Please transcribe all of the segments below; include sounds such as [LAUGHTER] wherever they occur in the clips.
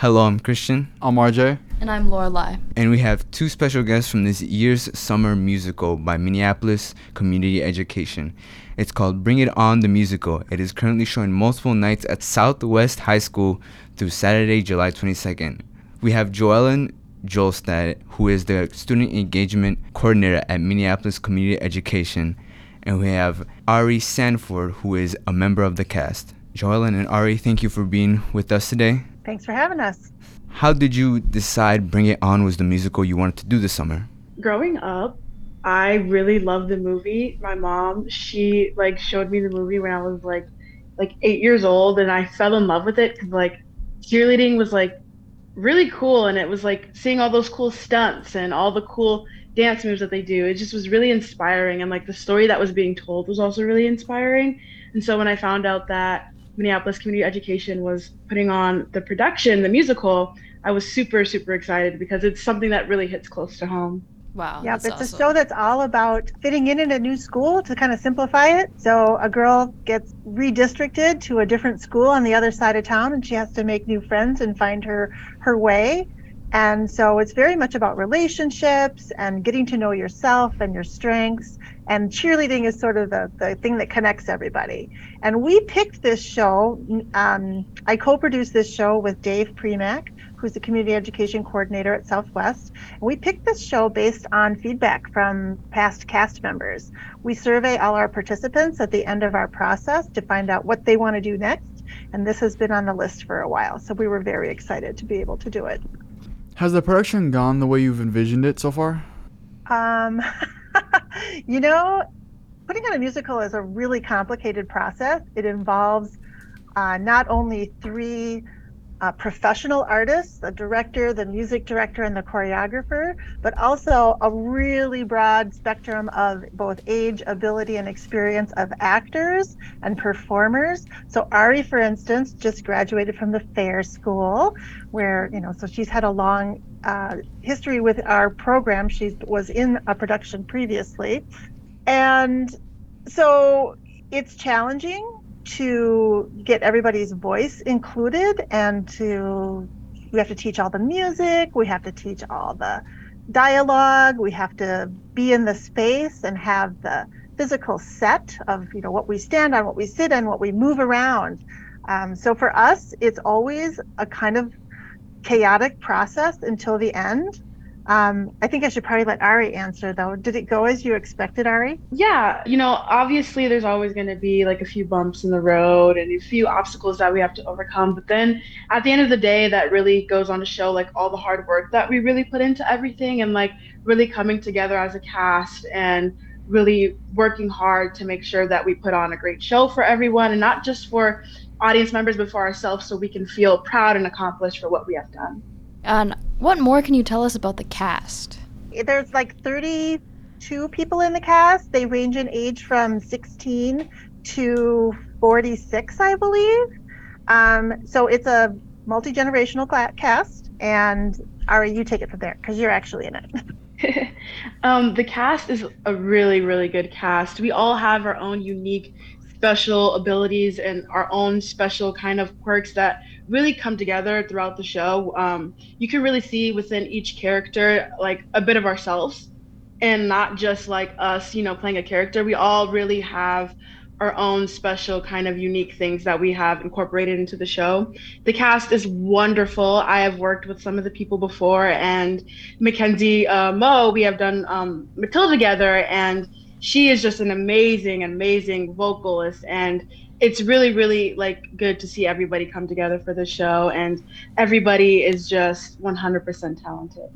Hello, I'm Cristian. I'm RJ. And I'm Lorelei. And we have two special guests from this year's summer musical by Minneapolis Community Education. It's called Bring It On the Musical. It is currently showing multiple nights at Southwest High School through Saturday, July 22nd. We have JoEllyn Jolstad, who is the Student Engagement Coordinator at Minneapolis Community Education. And we have Ari Sanford, who is a member of the cast. JoEllyn and Ari, thank you for being with us today. Thanks for having us. How did you decide Bring It On was the musical you wanted to do this summer? Growing up, I really loved the movie. My mom, she like showed me the movie when I was like like 8 years old and I fell in love with it cuz like cheerleading was like really cool and it was like seeing all those cool stunts and all the cool dance moves that they do. It just was really inspiring and like the story that was being told was also really inspiring. And so when I found out that Minneapolis Community Education was putting on the production, the musical, I was super, super excited because it's something that really hits close to home. Wow. Yeah, it's awesome. a show that's all about fitting in in a new school to kind of simplify it. So a girl gets redistricted to a different school on the other side of town, and she has to make new friends and find her her way. And so it's very much about relationships and getting to know yourself and your strengths. And cheerleading is sort of the, the thing that connects everybody. And we picked this show. Um, I co produced this show with Dave Premack, who's the community education coordinator at Southwest. And we picked this show based on feedback from past cast members. We survey all our participants at the end of our process to find out what they want to do next. And this has been on the list for a while. So we were very excited to be able to do it. Has the production gone the way you've envisioned it so far? Um, [LAUGHS] [LAUGHS] you know, putting on a musical is a really complicated process. It involves uh, not only three uh, professional artists, the director, the music director, and the choreographer, but also a really broad spectrum of both age, ability, and experience of actors and performers. So Ari, for instance, just graduated from the Fair School, where you know, so she's had a long uh, history with our program. She was in a production previously, and so it's challenging to get everybody's voice included and to we have to teach all the music we have to teach all the dialogue we have to be in the space and have the physical set of you know what we stand on what we sit on what we move around um, so for us it's always a kind of chaotic process until the end um, I think I should probably let Ari answer though. Did it go as you expected, Ari? Yeah, you know, obviously there's always going to be like a few bumps in the road and a few obstacles that we have to overcome. But then at the end of the day, that really goes on to show like all the hard work that we really put into everything and like really coming together as a cast and really working hard to make sure that we put on a great show for everyone and not just for audience members, but for ourselves so we can feel proud and accomplished for what we have done. And what more can you tell us about the cast? There's like 32 people in the cast. They range in age from 16 to 46, I believe. Um, so it's a multi generational cast. And Ari, you take it from there because you're actually in it. [LAUGHS] [LAUGHS] um, the cast is a really, really good cast. We all have our own unique special abilities and our own special kind of quirks that really come together throughout the show. Um, you can really see within each character like a bit of ourselves and not just like us, you know, playing a character. We all really have our own special kind of unique things that we have incorporated into the show. The cast is wonderful. I have worked with some of the people before, and Mackenzie uh, Moe, we have done um, Matilda together, and she is just an amazing, amazing vocalist. And it's really, really like good to see everybody come together for the show, and everybody is just 100% talented.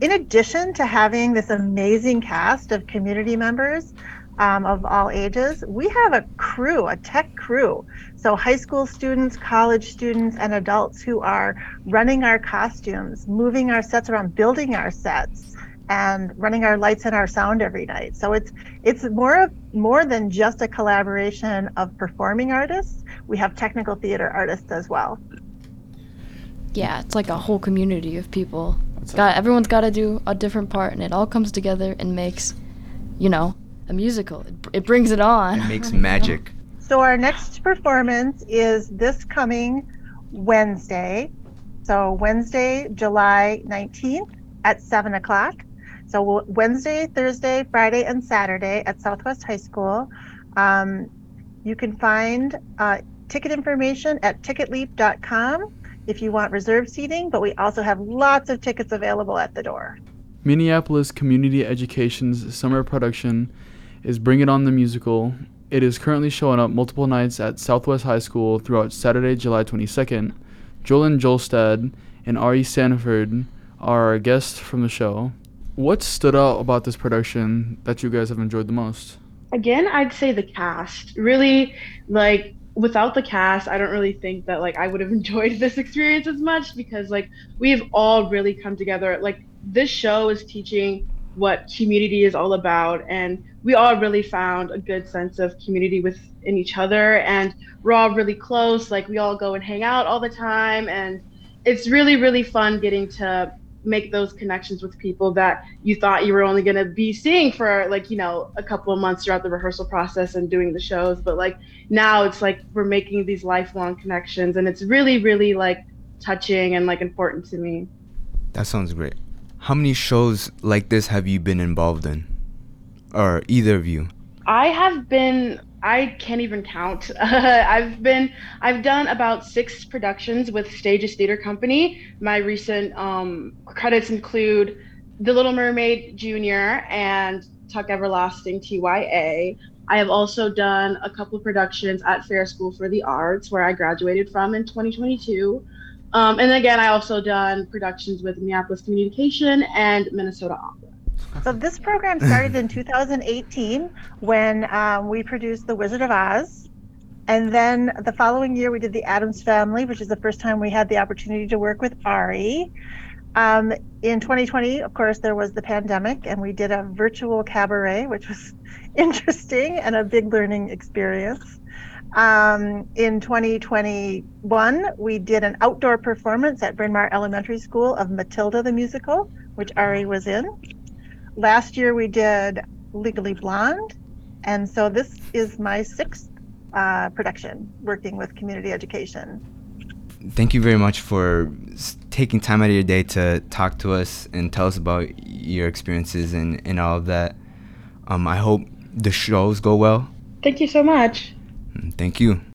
In addition to having this amazing cast of community members, um, of all ages. We have a crew, a tech crew. So, high school students, college students, and adults who are running our costumes, moving our sets around, building our sets, and running our lights and our sound every night. So it's it's more of more than just a collaboration of performing artists. We have technical theater artists as well. Yeah, it's like a whole community of people. Got everyone's got to do a different part, and it all comes together and makes, you know, a musical. It, it brings it on. It makes [LAUGHS] magic. So our next performance is this coming Wednesday. So Wednesday, July 19th at 7 o'clock. So Wednesday, Thursday, Friday, and Saturday at Southwest High School. Um, you can find uh, ticket information at ticketleap.com if you want reserved seating, but we also have lots of tickets available at the door. Minneapolis Community Education's summer production is Bring It On the Musical. It is currently showing up multiple nights at Southwest High School throughout Saturday, July 22nd. JoEllyn Jolstad and Ari Sanford are our guests from the show. What stood out about this production that you guys have enjoyed the most? Again, I'd say the cast. Really, like without the cast, I don't really think that like I would have [LAUGHS] enjoyed this experience as much because like we've all really come together. Like this show is teaching what community is all about and we all really found a good sense of community within each other and we're all really close like we all go and hang out all the time and it's really really fun getting to make those connections with people that you thought you were only going to be seeing for like you know a couple of months throughout the rehearsal process and doing the shows but like now it's like we're making these lifelong connections and it's really really like touching and like important to me That sounds great. How many shows like this have you been involved in? Or either of you? I have been I can't even count. [LAUGHS] I've been I've done about six productions with Stages Theater Company. My recent um, credits include The Little Mermaid Junior and Tuck Everlasting TYA. I have also done a couple productions at Fair School for the Arts, where I graduated from in 2022. Um, and again, I also done productions with Minneapolis Communication and Minnesota Opera. So this program started in 2018 when um, we produced The Wizard of Oz. And then the following year, we did The Addams Family, which is the first time we had the opportunity to work with Ari. Um, in 2020, of course, there was the pandemic, and we did a virtual cabaret, which was [LAUGHS] interesting and a big learning experience. Um, in 2021, we did an outdoor performance at Bryn Mawr Elementary School of Matilda the musical, which Ari was in. Last year, we did Legally Blonde, and so this is my sixth uh, production working with community education. Thank you very much for taking time out of your day to talk to us and tell us about your experiences and, and all of that. Um, I hope the shows go well. Thank you so much. Mm, Thank you.